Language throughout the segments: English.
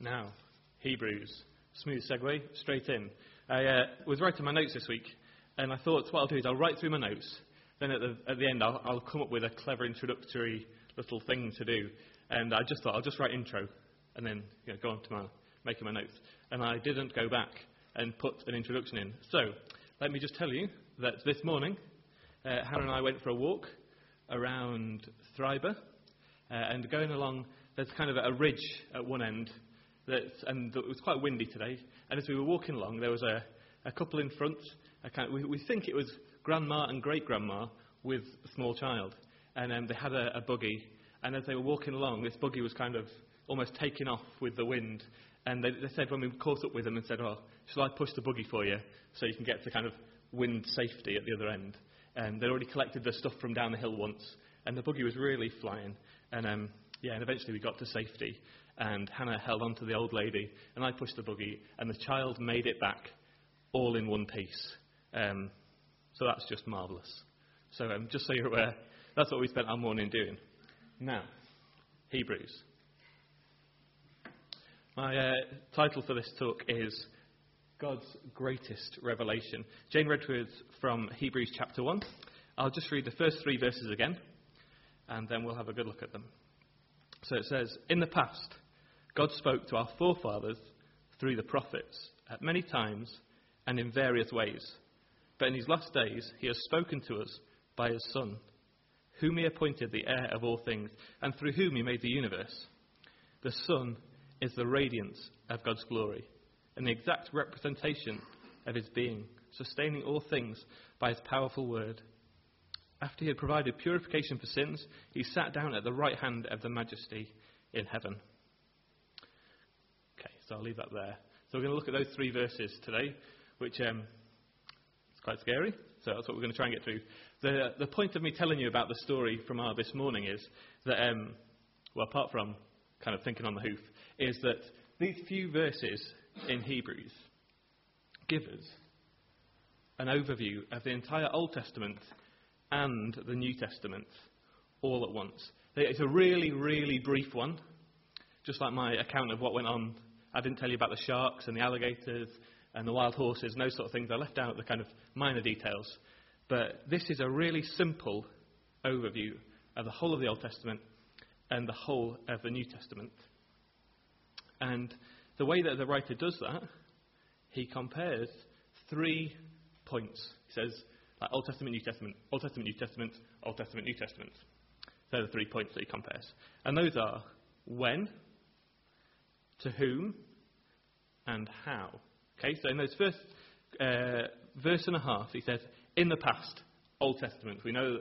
Now, Hebrews. Smooth segue, straight in. I uh, was writing my notes this week, and I thought what I'll do is I'll write through my notes. Then at the, at the end, I'll, I'll come up with a clever introductory little thing to do. And I just thought I'll just write intro, and then you know, go on to my making my notes. And I didn't go back and put an introduction in. So let me just tell you that this morning, uh, Hannah and I went for a walk around Thrybergh, uh, and going along, there's kind of a ridge at one end that, and it was quite windy today. And as we were walking along, there was a, a couple in front. Kind of, we, we, think it was grandma and great grandma with a small child. And um, they had a, a buggy. And as they were walking along, this buggy was kind of almost taking off with the wind. And they, they said when we caught up with them and said, "Oh, shall I push the buggy for you so you can get to kind of wind safety at the other end?" And they'd already collected the stuff from down the hill once, and the buggy was really flying. And um, yeah, and eventually we got to safety and Hannah held on to the old lady, and I pushed the buggy, and the child made it back all in one piece. Um, so that's just marvellous. So um, just so you're aware, that's what we spent our morning doing. Now, Hebrews. My uh, title for this talk is God's Greatest Revelation. Jane Redwood from Hebrews chapter 1. I'll just read the first three verses again, and then we'll have a good look at them. So it says, In the past, God spoke to our forefathers through the prophets at many times and in various ways. But in these last days, he has spoken to us by his Son, whom he appointed the heir of all things, and through whom he made the universe. The Son is the radiance of God's glory and the exact representation of his being, sustaining all things by his powerful word. After he had provided purification for sins, he sat down at the right hand of the majesty in heaven. So I'll leave that there. So we're going to look at those three verses today, which um, is quite scary. So that's what we're going to try and get through. The, the point of me telling you about the story from our this morning is that, um, well, apart from kind of thinking on the hoof, is that these few verses in Hebrews give us an overview of the entire Old Testament and the New Testament all at once. It's a really, really brief one, just like my account of what went on I didn't tell you about the sharks and the alligators and the wild horses and those sort of things. I left out the kind of minor details. But this is a really simple overview of the whole of the Old Testament and the whole of the New Testament. And the way that the writer does that, he compares three points. He says, like Old Testament, New Testament, Old Testament, New Testament, Old Testament, New Testament. They're the three points that he compares. And those are when, to whom, and how. Okay, so in those first uh, verse and a half, he says, in the past, Old Testament. We know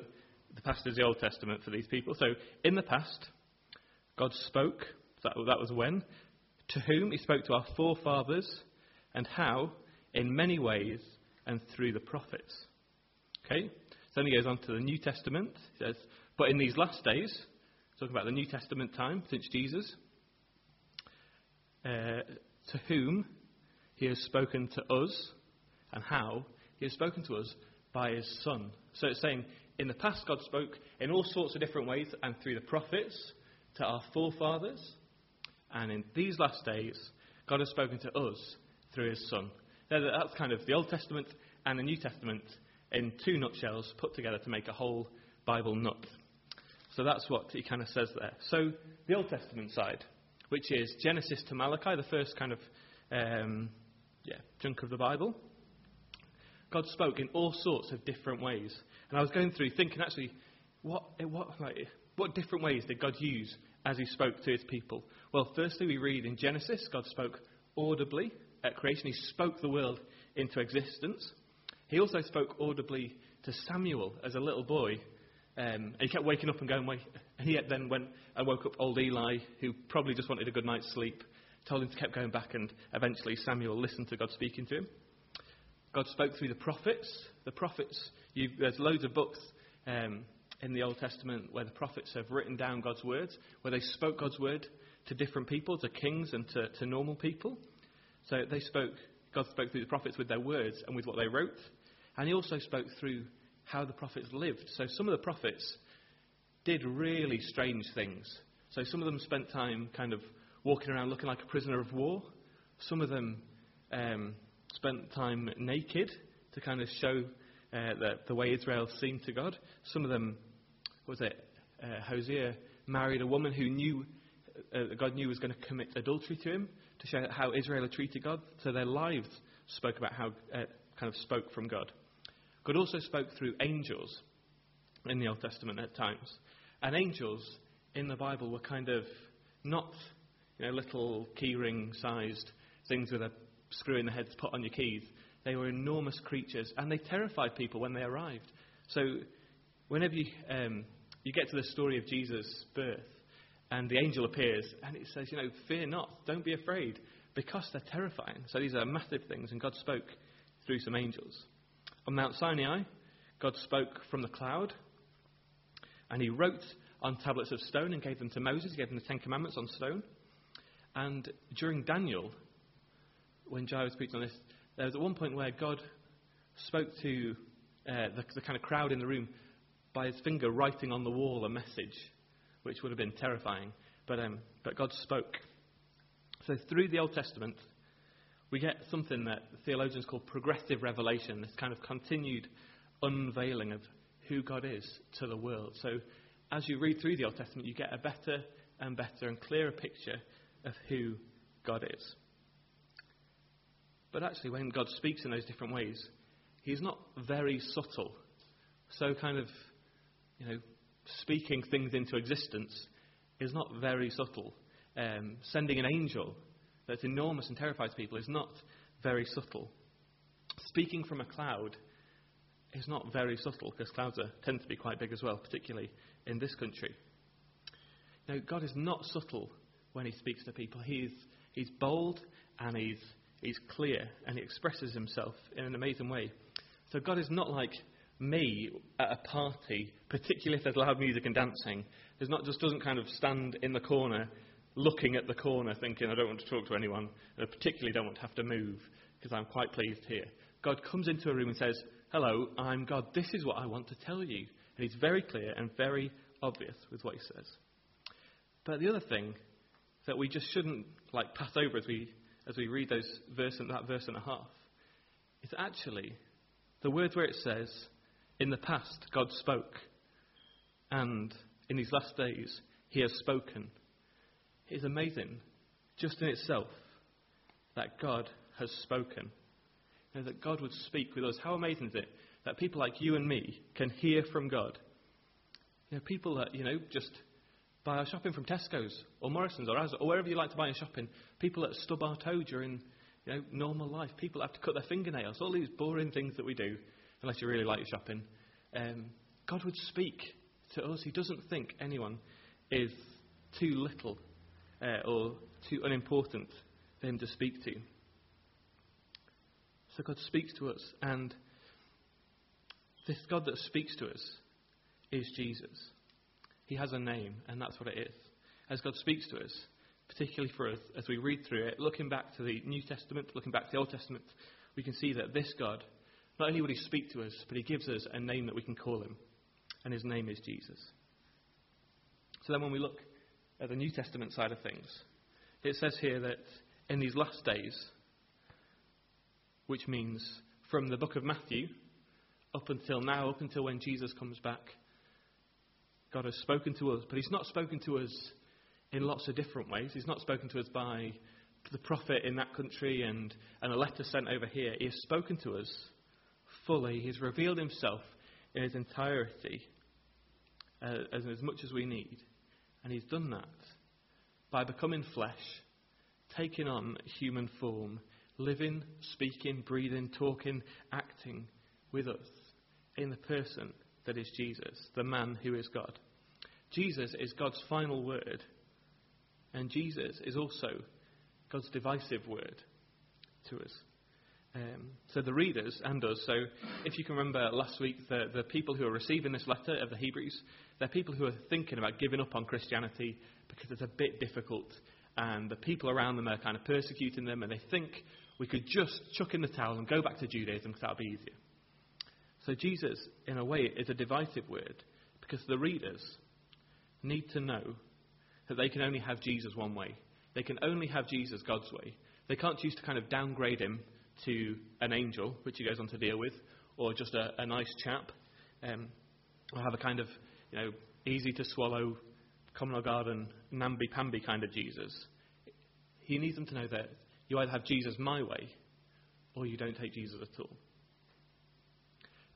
the past is the Old Testament for these people. So in the past, God spoke. That, that was when. To whom? He spoke to our forefathers. And how? In many ways and through the prophets. Okay? So then he goes on to the New Testament. He says, But in these last days, talking about the New Testament time since Jesus, uh, to whom he has spoken to us and how he has spoken to us by his Son. So it's saying, in the past, God spoke in all sorts of different ways and through the prophets to our forefathers. And in these last days, God has spoken to us through his Son. That's kind of the Old Testament and the New Testament in two nutshells put together to make a whole Bible nut. So that's what he kind of says there. So, the Old Testament side which is Genesis to Malachi, the first kind of um, yeah, chunk of the Bible. God spoke in all sorts of different ways. And I was going through thinking, actually, what, what, like, what different ways did God use as he spoke to his people? Well, firstly, we read in Genesis, God spoke audibly at creation. He spoke the world into existence. He also spoke audibly to Samuel as a little boy. Um, and he kept waking up and going, wait, and he then went and woke up old Eli, who probably just wanted a good night's sleep, told him to keep going back, and eventually Samuel listened to God speaking to him. God spoke through the prophets. The prophets, there's loads of books um, in the Old Testament where the prophets have written down God's words, where they spoke God's word to different people, to kings and to, to normal people. So they spoke, God spoke through the prophets with their words and with what they wrote. And he also spoke through how the prophets lived. So some of the prophets did really strange things. So some of them spent time kind of walking around looking like a prisoner of war. Some of them um, spent time naked to kind of show uh, the, the way Israel seemed to God. Some of them, was it, uh, Hosea married a woman who knew uh, God knew was going to commit adultery to him to show how Israel had treated God. So their lives spoke about how uh, kind of spoke from God. God also spoke through angels in the Old Testament at times, and angels in the Bible were kind of not you know little keyring-sized things with a screw in the head to put on your keys. They were enormous creatures, and they terrified people when they arrived. So whenever you, um, you get to the story of Jesus' birth, and the angel appears, and it says, you know, fear not, don't be afraid, because they're terrifying. So these are massive things, and God spoke through some angels. On Mount Sinai, God spoke from the cloud, and he wrote on tablets of stone and gave them to Moses. He gave him the Ten Commandments on stone. And during Daniel, when Jairus preached on this, there was at one point where God spoke to uh, the, the kind of crowd in the room by his finger writing on the wall a message which would have been terrifying. But, um, but God spoke. So through the Old Testament, we get something that theologians call progressive revelation, this kind of continued unveiling of who God is to the world. So as you read through the Old Testament, you get a better and better and clearer picture of who God is. But actually, when God speaks in those different ways, He's not very subtle. So, kind of, you know, speaking things into existence is not very subtle. Um, sending an angel that's enormous and terrifies people is not very subtle. Speaking from a cloud is not very subtle because clouds are, tend to be quite big as well, particularly in this country. Now, God is not subtle when He speaks to people. He's, he's bold and he's, he's clear and He expresses Himself in an amazing way. So, God is not like me at a party, particularly if there's loud music and dancing, is not just doesn't kind of stand in the corner, looking at the corner, thinking I don't want to talk to anyone, and I particularly don't want to have to move because I'm quite pleased here. God comes into a room and says, "Hello, I'm God. This is what I want to tell you," and He's very clear and very obvious with what He says. But the other thing that we just shouldn't like pass over as we as we read those verse and that verse and a half is actually the words where it says in the past, God spoke, and in these last days, He has spoken. It is amazing, just in itself, that God has spoken. That God would speak with us. How amazing is it that people like you and me can hear from God? You know, people that, you know, just buy our shopping from Tesco's or Morrison's or or wherever you like to buy your shopping. People that stub our toe during you know, normal life. People have to cut their fingernails. All these boring things that we do unless you really like your shopping. Um, God would speak to us. He doesn't think anyone is too little uh, or too unimportant for him to speak to. So God speaks to us, and this God that speaks to us is Jesus. He has a name, and that's what it is. As God speaks to us, particularly for us, as we read through it, looking back to the New Testament, looking back to the Old Testament, we can see that this God not only would he speak to us, but he gives us a name that we can call him, and his name is Jesus. So then, when we look at the New Testament side of things, it says here that in these last days, which means from the book of Matthew up until now, up until when Jesus comes back, God has spoken to us, but He's not spoken to us in lots of different ways. He's not spoken to us by the prophet in that country and, and a letter sent over here. He has spoken to us fully. He's revealed himself in his entirety uh, as, as much as we need. And he's done that by becoming flesh, taking on human form, living, speaking, breathing, talking, acting with us in the person that is Jesus, the man who is God. Jesus is God's final word, and Jesus is also God's divisive word to us. Um, so the readers and us. So if you can remember last week, the, the people who are receiving this letter of the Hebrews, they're people who are thinking about giving up on Christianity because it's a bit difficult, and the people around them are kind of persecuting them, and they think we could just chuck in the towel and go back to Judaism because that would be easier. So Jesus, in a way, is a divisive word because the readers need to know that they can only have Jesus one way. They can only have Jesus God's way. They can't choose to kind of downgrade him to an angel, which he goes on to deal with, or just a, a nice chap, um, or have a kind of, you know, easy to swallow, common garden, namby-pamby kind of Jesus. He needs them to know that you either have Jesus my way, or you don't take Jesus at all.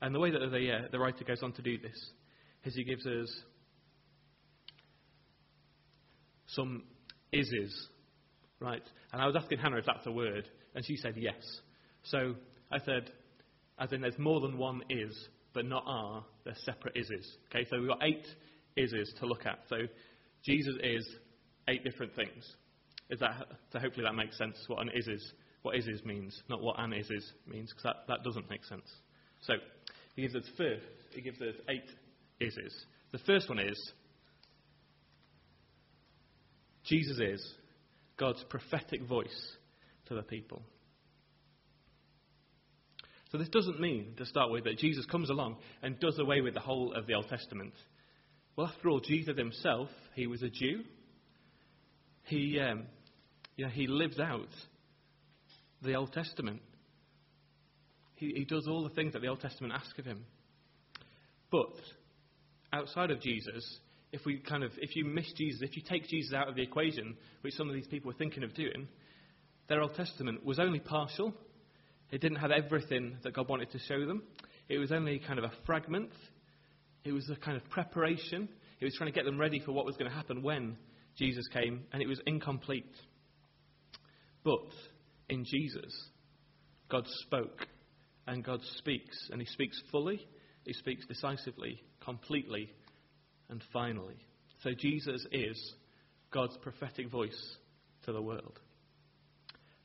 And the way that the, uh, the writer goes on to do this is he gives us some ises, right? And I was asking Hannah if that's a word, and she said yes. So I said, as in there's more than one is, but not are, they're separate ises. Okay, so we've got eight ises to look at. So Jesus is eight different things. Is that, so hopefully that makes sense what an is is, what is is means, not what an is is means, because that, that doesn't make sense. So he gives us first, he gives us eight ises. The first one is Jesus is God's prophetic voice to the people. So this doesn't mean, to start with, that Jesus comes along and does away with the whole of the Old Testament. Well, after all, Jesus himself, he was a Jew. He, um, yeah, he lives out the Old Testament. He, he does all the things that the Old Testament asks of him. But outside of Jesus, if we kind of, if you miss Jesus, if you take Jesus out of the equation, which some of these people were thinking of doing, their Old Testament was only partial. It didn't have everything that God wanted to show them. It was only kind of a fragment. It was a kind of preparation. It was trying to get them ready for what was going to happen when Jesus came, and it was incomplete. But in Jesus, God spoke, and God speaks, and He speaks fully, He speaks decisively, completely, and finally. So Jesus is God's prophetic voice to the world.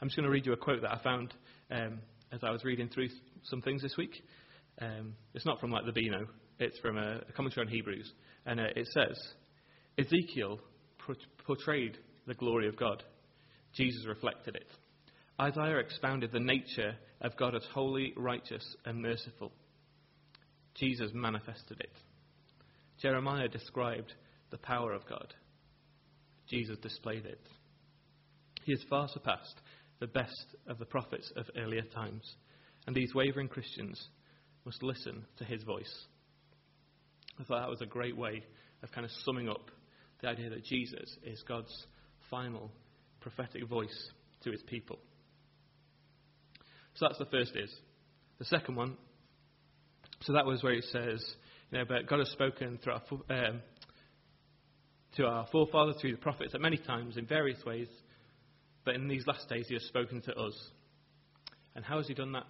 I'm just going to read you a quote that I found um, as I was reading through some things this week. Um, it's not from like the Beano, it's from a, a commentary on Hebrews. And uh, it says Ezekiel portrayed the glory of God, Jesus reflected it. Isaiah expounded the nature of God as holy, righteous, and merciful. Jesus manifested it. Jeremiah described the power of God. Jesus displayed it. He has far surpassed the best of the prophets of earlier times, and these wavering Christians must listen to his voice. I thought that was a great way of kind of summing up the idea that Jesus is God's final prophetic voice to his people. So that's the first is. The second one, so that was where it says, you know, but God has spoken through our, um, to our forefathers through the prophets at many times in various ways, but in these last days he has spoken to us. And how has he done that?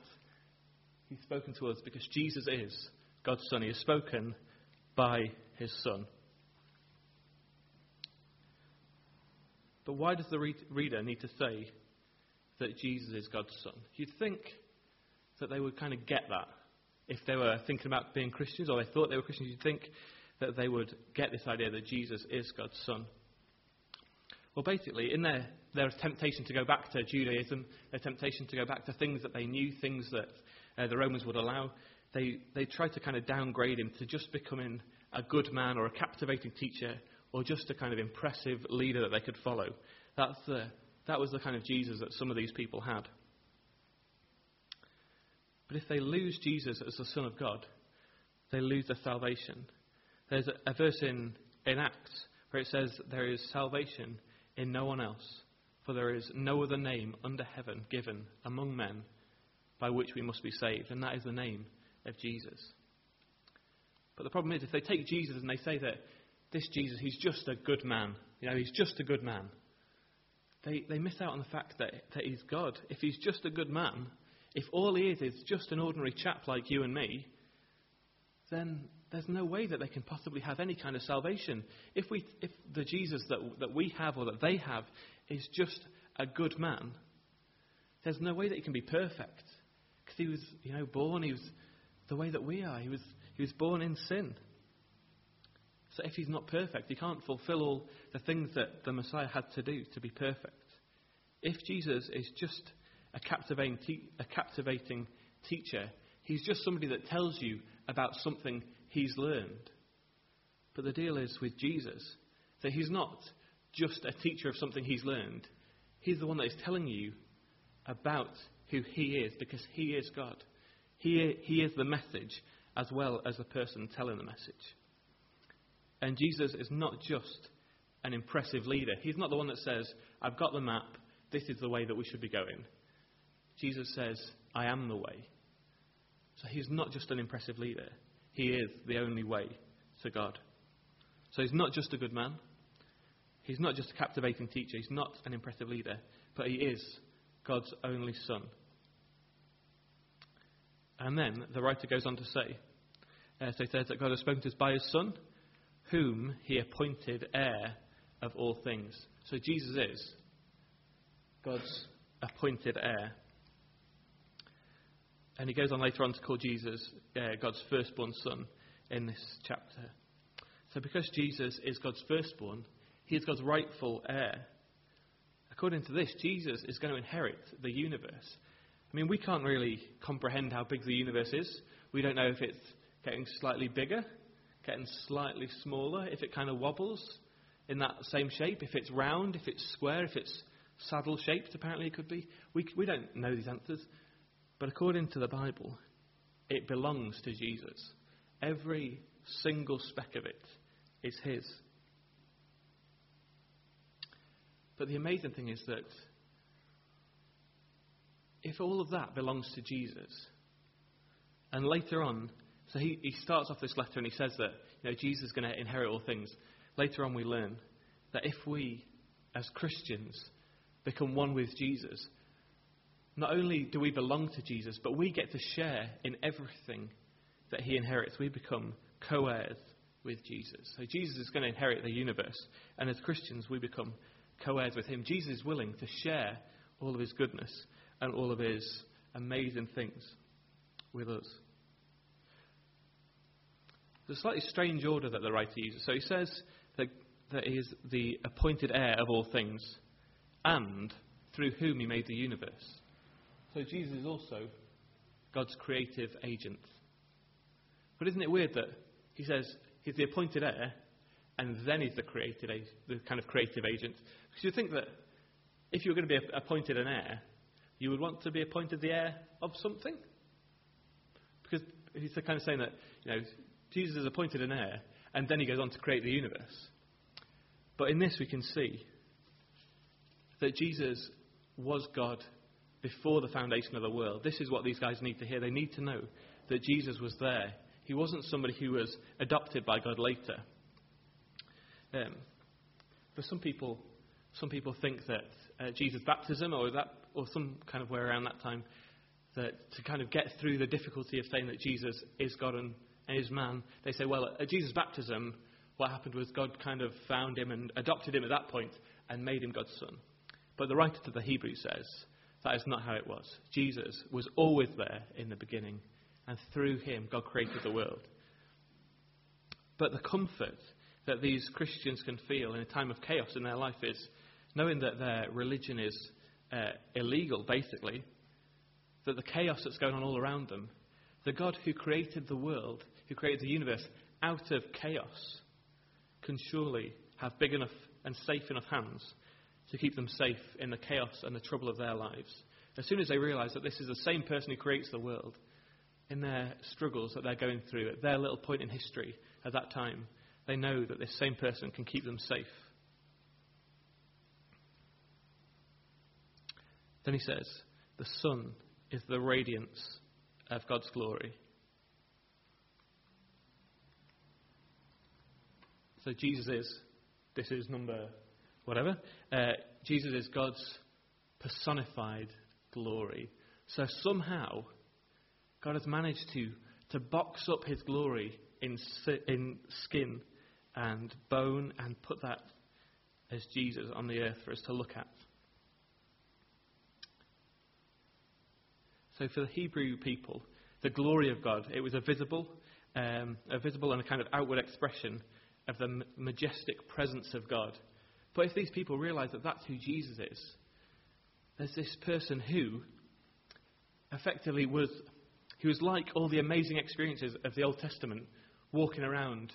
He's spoken to us because Jesus is God's Son. He has spoken by his Son. But why does the reader need to say that Jesus is God's Son? You'd think that they would kind of get that if they were thinking about being Christians or they thought they were Christians. You'd think that they would get this idea that Jesus is God's Son. Well, basically, in their, their temptation to go back to Judaism, their temptation to go back to things that they knew, things that uh, the Romans would allow, they, they tried to kind of downgrade him to just becoming a good man or a captivating teacher or just a kind of impressive leader that they could follow. That's the, that was the kind of Jesus that some of these people had. But if they lose Jesus as the Son of God, they lose their salvation. There's a, a verse in, in Acts where it says, There is salvation in no one else, for there is no other name under heaven given among men by which we must be saved, and that is the name of Jesus. But the problem is, if they take Jesus and they say that this Jesus, he's just a good man, you know, he's just a good man, they, they miss out on the fact that, that he's God. If he's just a good man, if all he is is just an ordinary chap like you and me, then there's no way that they can possibly have any kind of salvation. If, we, if the Jesus that, that we have or that they have is just a good man, there's no way that he can be perfect. Because he was, you know, born, he was the way that we are. He was, he was born in sin. So if he's not perfect, he can't fulfill all the things that the Messiah had to do to be perfect. If Jesus is just a captivating, te- a captivating teacher, he's just somebody that tells you about something he's learned. But the deal is with Jesus that he's not just a teacher of something he's learned. He's the one that is telling you about who he is because he is God. He, he is the message as well as the person telling the message. And Jesus is not just an impressive leader. He's not the one that says, I've got the map, this is the way that we should be going. Jesus says, I am the way. So he's not just an impressive leader, he is the only way to God. So he's not just a good man, he's not just a captivating teacher, he's not an impressive leader, but he is God's only son. And then the writer goes on to say, uh, so he says that God has spoken to us by his son, whom he appointed heir of all things. So Jesus is God's appointed heir. And he goes on later on to call Jesus uh, God's firstborn son in this chapter. So because Jesus is God's firstborn, he is God's rightful heir. According to this, Jesus is going to inherit the universe. I mean, we can't really comprehend how big the universe is. We don't know if it's getting slightly bigger, getting slightly smaller, if it kind of wobbles in that same shape, if it's round, if it's square, if it's saddle shaped, apparently it could be. We, we don't know these answers. But according to the Bible, it belongs to Jesus. Every single speck of it is His. But the amazing thing is that if all of that belongs to Jesus, and later on, so he, he starts off this letter and he says that you know, Jesus is going to inherit all things. Later on, we learn that if we, as Christians, become one with Jesus, not only do we belong to Jesus, but we get to share in everything that he inherits. We become co heirs with Jesus. So Jesus is going to inherit the universe, and as Christians, we become co heirs with him. Jesus is willing to share all of his goodness and all of his amazing things with us. A slightly strange order that the writer uses. So he says that, that he is the appointed heir of all things, and through whom he made the universe. So Jesus is also God's creative agent. But isn't it weird that he says he's the appointed heir, and then he's the creative, the kind of creative agent? Because you think that if you were going to be appointed an heir, you would want to be appointed the heir of something. Because he's kind of saying that, you know, Jesus is appointed an heir, and then he goes on to create the universe. But in this, we can see that Jesus was God before the foundation of the world. This is what these guys need to hear. They need to know that Jesus was there. He wasn't somebody who was adopted by God later. Um, for some people, some people think that uh, Jesus' baptism, or that, or some kind of way around that time, that to kind of get through the difficulty of saying that Jesus is God and is man, they say, well, at Jesus' baptism, what happened was God kind of found him and adopted him at that point and made him God's son. But the writer to the Hebrews says that is not how it was. Jesus was always there in the beginning, and through him, God created the world. But the comfort that these Christians can feel in a time of chaos in their life is knowing that their religion is uh, illegal, basically, that the chaos that's going on all around them, the God who created the world, who created the universe out of chaos, can surely have big enough and safe enough hands to keep them safe in the chaos and the trouble of their lives. As soon as they realize that this is the same person who creates the world, in their struggles that they're going through, at their little point in history at that time, they know that this same person can keep them safe. Then he says, The Son is the radiance of God's glory. So Jesus is, this is number whatever. Uh, Jesus is God's personified glory. So somehow, God has managed to, to box up his glory in, in skin and bone and put that as Jesus on the earth for us to look at. So for the Hebrew people, the glory of God, it was a visible, um, a visible and a kind of outward expression of the majestic presence of God. But if these people realize that that's who Jesus is, there's this person who effectively was, he was like all the amazing experiences of the Old Testament, walking around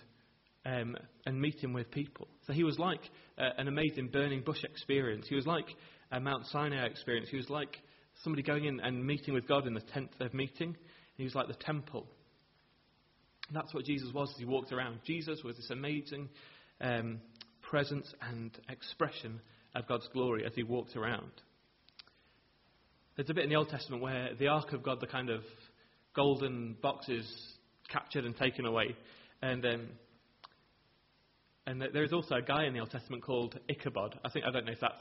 um, and meeting with people. So he was like uh, an amazing burning bush experience. He was like a Mount Sinai experience. He was like somebody going in and meeting with God in the tent of meeting. He was like the temple. And that's what Jesus was as he walked around. Jesus was this amazing um, presence and expression of God's glory as he walked around. There's a bit in the Old Testament where the Ark of God, the kind of golden box, is captured and taken away. And um, and there is also a guy in the Old Testament called Ichabod. I think I don't know if that's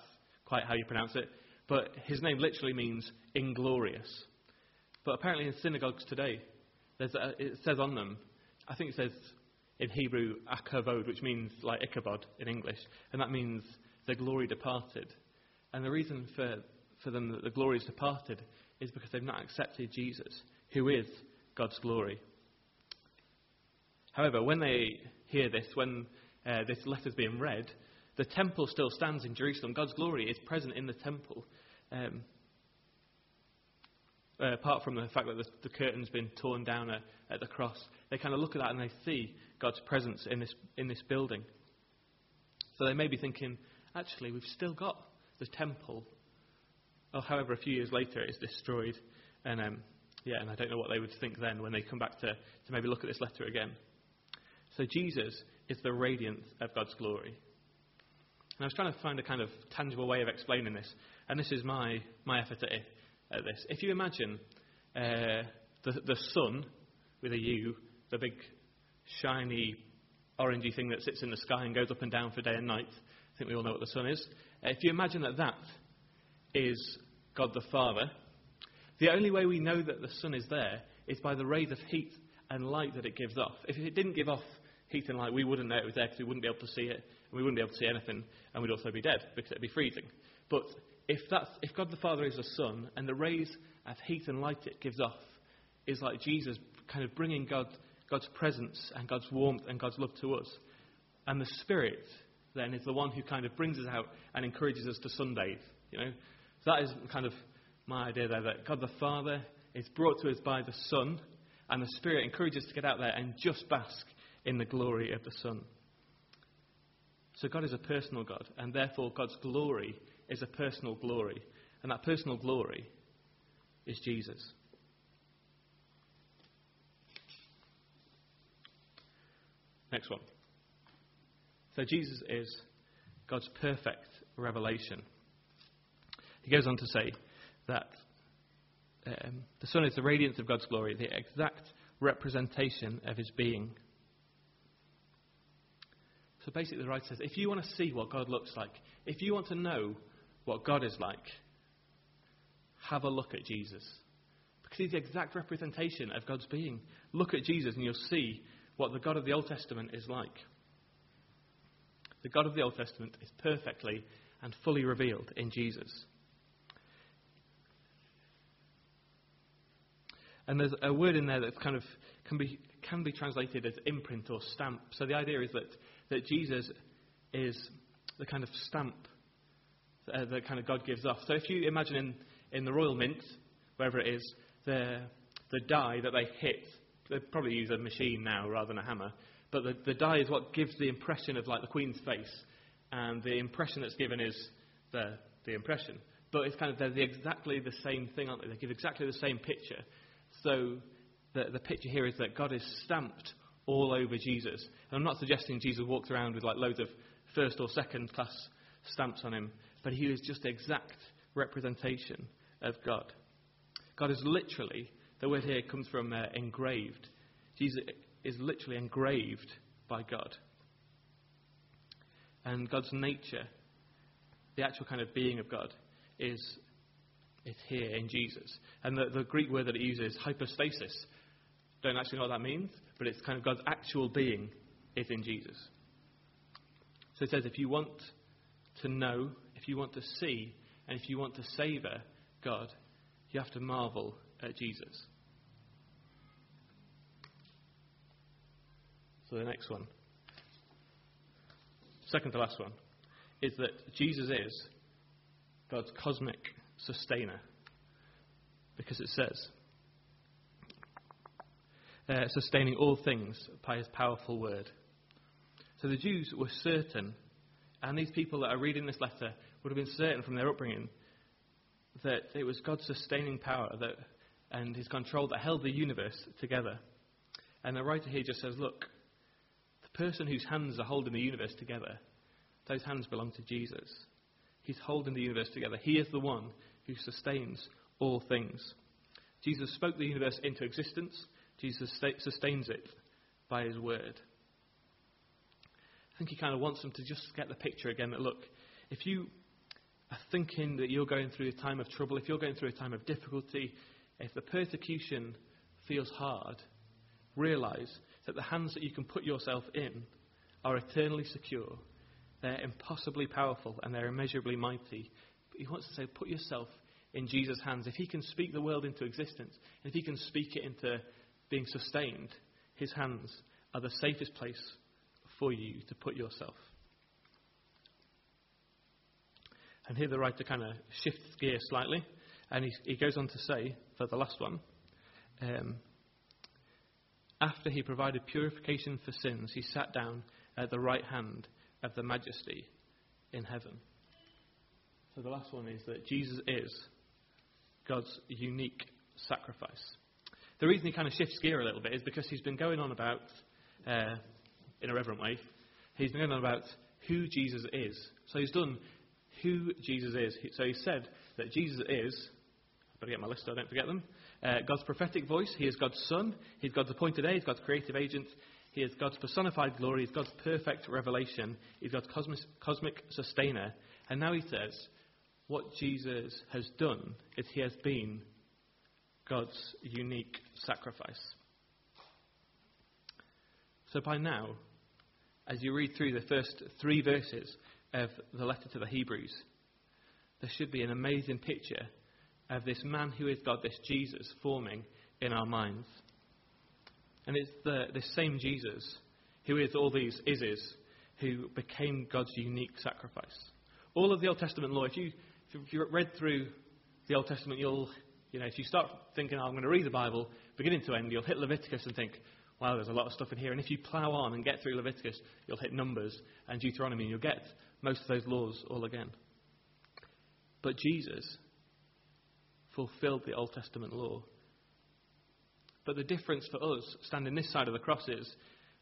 quite how you pronounce it, but his name literally means inglorious. But apparently in synagogues today, a, it says on them, I think it says in Hebrew akavod, which means like Ichabod in English, and that means the glory departed. And the reason for, for them that the glory is departed is because they've not accepted Jesus, who is God's glory. However, when they hear this, when uh, this letter's being read, the temple still stands in Jerusalem. God's glory is present in the temple. Um, uh, apart from the fact that the, the, curtain's been torn down at, at the cross, they kind of look at that and they see God's presence in this, in this building. So they may be thinking, actually, we've still got the temple. Or however, a few years later, it's destroyed. And um, yeah, and I don't know what they would think then when they come back to, to maybe look at this letter again. So Jesus is the radiance of God's glory. And I was trying to find a kind of tangible way of explaining this, and this is my, my effort at, at this. If you imagine uh, the, the sun with a U, the big shiny orangey thing that sits in the sky and goes up and down for day and night, I think we all know what the sun is. Uh, if you imagine that that is God the Father, the only way we know that the sun is there is by the rays of heat and light that it gives off. If it didn't give off heat and light, we wouldn't know it was there because we wouldn't be able to see it, and we wouldn't be able to see anything, and we'd also be dead because it'd be freezing. But if, that's, if God the Father is the sun, and the rays of heat and light it gives off is like Jesus kind of bringing God, God's presence and God's warmth and God's love to us, and the Spirit then is the one who kind of brings us out and encourages us to sunbathe. You know, that is kind of my idea there that God the Father is brought to us by the Son, and the Spirit encourages us to get out there and just bask in the glory of the Son. So God is a personal God, and therefore God's glory is a personal glory. And that personal glory is Jesus. Next one. So Jesus is God's perfect revelation. He goes on to say that um, the Son is the radiance of God's glory, the exact representation of his being. Basically, the writer says if you want to see what God looks like, if you want to know what God is like, have a look at Jesus. Because he's the exact representation of God's being. Look at Jesus and you'll see what the God of the Old Testament is like. The God of the Old Testament is perfectly and fully revealed in Jesus. And there's a word in there that kind of can be, can be translated as imprint or stamp. So the idea is that that Jesus is the kind of stamp uh, that kind of God gives off. So if you imagine in, in the Royal Mint, wherever it is, the, the die that they hit, they probably use a machine now rather than a hammer, but the, the die is what gives the impression of like the Queen's face, and the impression that's given is the, the impression. But it's kind of, they're the exactly the same thing, aren't they? They give exactly the same picture. So the, the picture here is that God is stamped all over Jesus. And I'm not suggesting Jesus walked around with like loads of first or second class stamps on him, but he is just exact representation of God. God is literally, the word here comes from uh, engraved. Jesus is literally engraved by God. And God's nature, the actual kind of being of God, is, is here in Jesus. And the, the Greek word that it uses, hypostasis, don't actually know what that means, but it's kind of God's actual being is in Jesus. So it says if you want to know, if you want to see, and if you want to savour God, you have to marvel at Jesus. So the next one, second to last one, is that Jesus is God's cosmic sustainer. Because it says, uh, sustaining all things by his powerful word. So the Jews were certain, and these people that are reading this letter would have been certain from their upbringing that it was God's sustaining power that, and his control that held the universe together. And the writer here just says, look, the person whose hands are holding the universe together, those hands belong to Jesus. He's holding the universe together. He is the one who sustains all things. Jesus spoke the universe into existence. Jesus sustains it by his word. I think he kind of wants them to just get the picture again that look, if you are thinking that you're going through a time of trouble, if you're going through a time of difficulty, if the persecution feels hard, realize that the hands that you can put yourself in are eternally secure. They're impossibly powerful and they're immeasurably mighty. But he wants to say, put yourself in Jesus' hands. If he can speak the world into existence, if he can speak it into being sustained, his hands are the safest place for you to put yourself. And here the writer kind of shifts gear slightly, and he, he goes on to say, for the last one, um, after he provided purification for sins, he sat down at the right hand of the majesty in heaven. So the last one is that Jesus is God's unique sacrifice. The reason he kind of shifts gear a little bit is because he's been going on about, uh, in a reverent way, he's been going on about who Jesus is. So he's done who Jesus is. So he said that Jesus is, I better get my list so I don't forget them, uh, God's prophetic voice. He is God's Son. He's God's appointed heir. He's God's creative agent. He is God's personified glory. He's God's perfect revelation. He's God's cosmic, cosmic sustainer. And now he says, what Jesus has done is he has been God's unique sacrifice. So by now, as you read through the first three verses of the letter to the Hebrews, there should be an amazing picture of this man who is God, this Jesus, forming in our minds. And it's the, this same Jesus who is all these ises who became God's unique sacrifice. All of the Old Testament law, if you if you read through the Old Testament, you'll, you know, if you start thinking, oh, I'm going to read the Bible beginning to end, you'll hit Leviticus and think, wow, there's a lot of stuff in here. And if you plough on and get through Leviticus, you'll hit Numbers and Deuteronomy, and you'll get most of those laws all again. But Jesus fulfilled the Old Testament law. But the difference for us, standing this side of the cross, is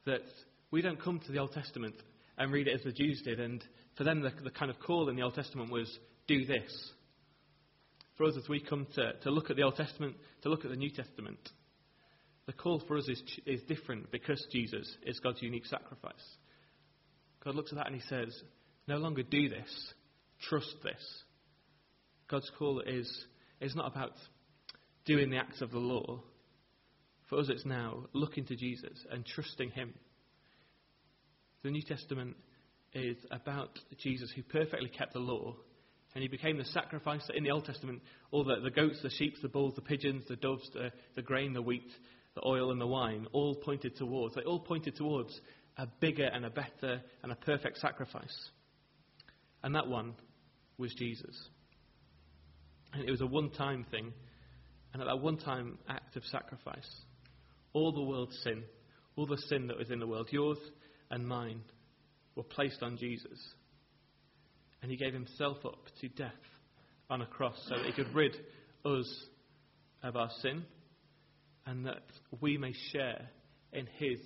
that we don't come to the Old Testament and read it as the Jews did. And for them, the, the kind of call in the Old Testament was do this. For us, as we come to, to look at the Old Testament, to look at the New Testament, the call for us is, is different because Jesus is God's unique sacrifice. God looks at that and he says, No longer do this, trust this. God's call is, is not about doing the acts of the law. For us, it's now looking to Jesus and trusting him. The New Testament is about Jesus who perfectly kept the law and he became the sacrifice that in the Old Testament. All the, the goats, the sheep, the bulls, the pigeons, the doves, the, the grain, the wheat, the oil, and the wine all pointed towards. They all pointed towards a bigger and a better and a perfect sacrifice. And that one was Jesus. And it was a one time thing. And at that one time act of sacrifice, all the world's sin, all the sin that was in the world, yours and mine, were placed on Jesus. And he gave himself up to death on a cross so that he could rid us of our sin and that we may share in his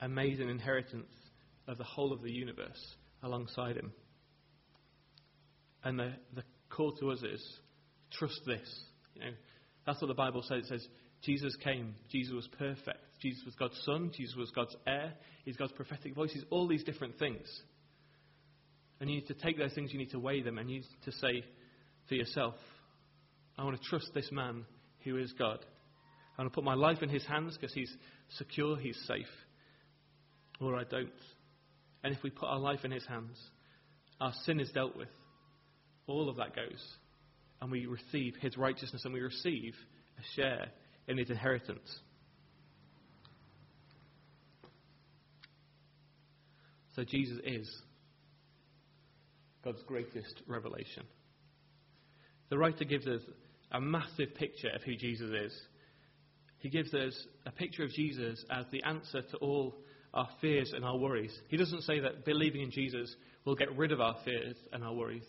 amazing inheritance of the whole of the universe alongside him. And the, the call to us is trust this. You know, that's what the Bible says. It says Jesus came, Jesus was perfect, Jesus was God's son, Jesus was God's heir, he's God's prophetic voice, he's all these different things. And you need to take those things, you need to weigh them, and you need to say for yourself, I want to trust this man who is God. I want to put my life in his hands because he's secure, he's safe. Or I don't. And if we put our life in his hands, our sin is dealt with. All of that goes. And we receive his righteousness and we receive a share in his inheritance. So Jesus is God's greatest revelation. The writer gives us a massive picture of who Jesus is. He gives us a picture of Jesus as the answer to all our fears and our worries. He doesn't say that believing in Jesus will get rid of our fears and our worries,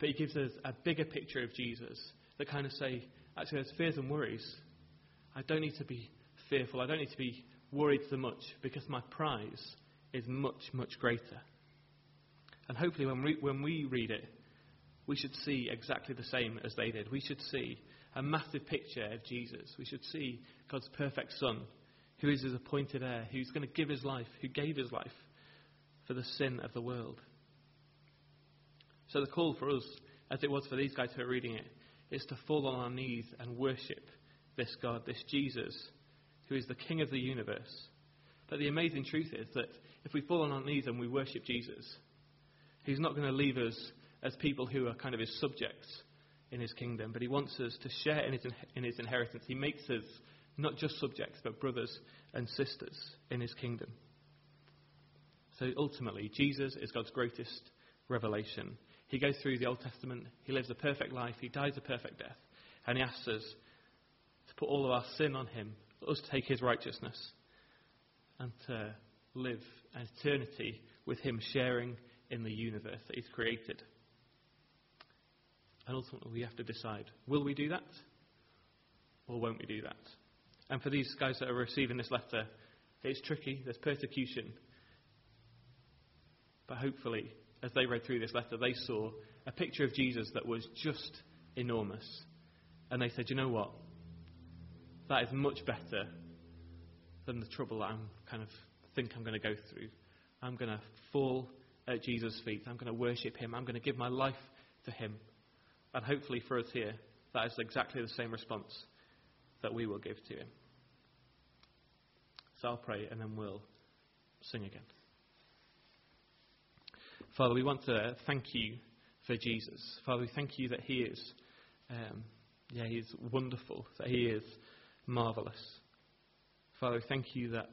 but he gives us a bigger picture of Jesus that kind of say, actually, there's fears and worries. I don't need to be fearful. I don't need to be worried so much because my prize is much, much greater. And hopefully, when we, when we read it, we should see exactly the same as they did. We should see a massive picture of Jesus. We should see God's perfect Son, who is his appointed heir, who's going to give his life, who gave his life for the sin of the world. So the call for us, as it was for these guys who are reading it, is to fall on our knees and worship this God, this Jesus, who is the King of the universe. But the amazing truth is that if we fall on our knees and we worship Jesus, He's not going to leave us as people who are kind of His subjects in His kingdom, but He wants us to share in His, in his inheritance. He makes us not just subjects, but brothers and sisters in His kingdom. So ultimately, Jesus is God's greatest revelation. He goes through the Old Testament, He lives a perfect life, He dies a perfect death, and He asks us to put all of our sin on Him, us to take His righteousness, and to live an eternity with Him, sharing in the universe that He's created. And ultimately, we have to decide will we do that or won't we do that? And for these guys that are receiving this letter, it's tricky, there's persecution. But hopefully, as they read through this letter, they saw a picture of Jesus that was just enormous. And they said, you know what? That is much better than the trouble that I'm kind of think I'm going to go through. I'm going to fall at Jesus' feet. I'm going to worship him. I'm going to give my life to him. And hopefully for us here, that is exactly the same response that we will give to him. So I'll pray and then we'll sing again. Father, we want to thank you for Jesus. Father, we thank you that he is, um, yeah, he is wonderful, that he is marvelous. Father, we thank you that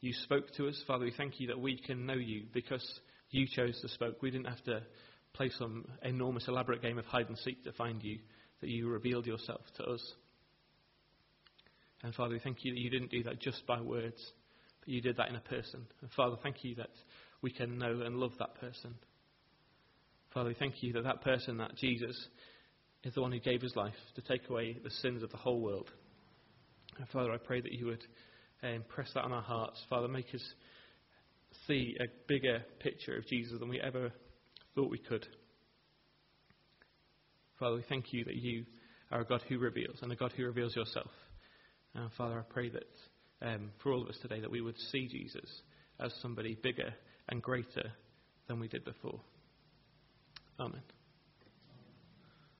you spoke to us. Father, we thank you that we can know you because you chose to speak. We didn't have to play some enormous, elaborate game of hide and seek to find you, that you revealed yourself to us. And Father, we thank you that you didn't do that just by words, but you did that in a person. And Father, thank you that we can know and love that person. Father, we thank you that that person, that Jesus, is the one who gave his life to take away the sins of the whole world. And Father, I pray that you would uh, impress that on our hearts. Father, make us see a bigger picture of Jesus than we ever thought we could. Father, we thank you that you are a God who reveals and a God who reveals yourself. And Father, I pray that um, for all of us today that we would see Jesus as somebody bigger and greater than we did before. Amen.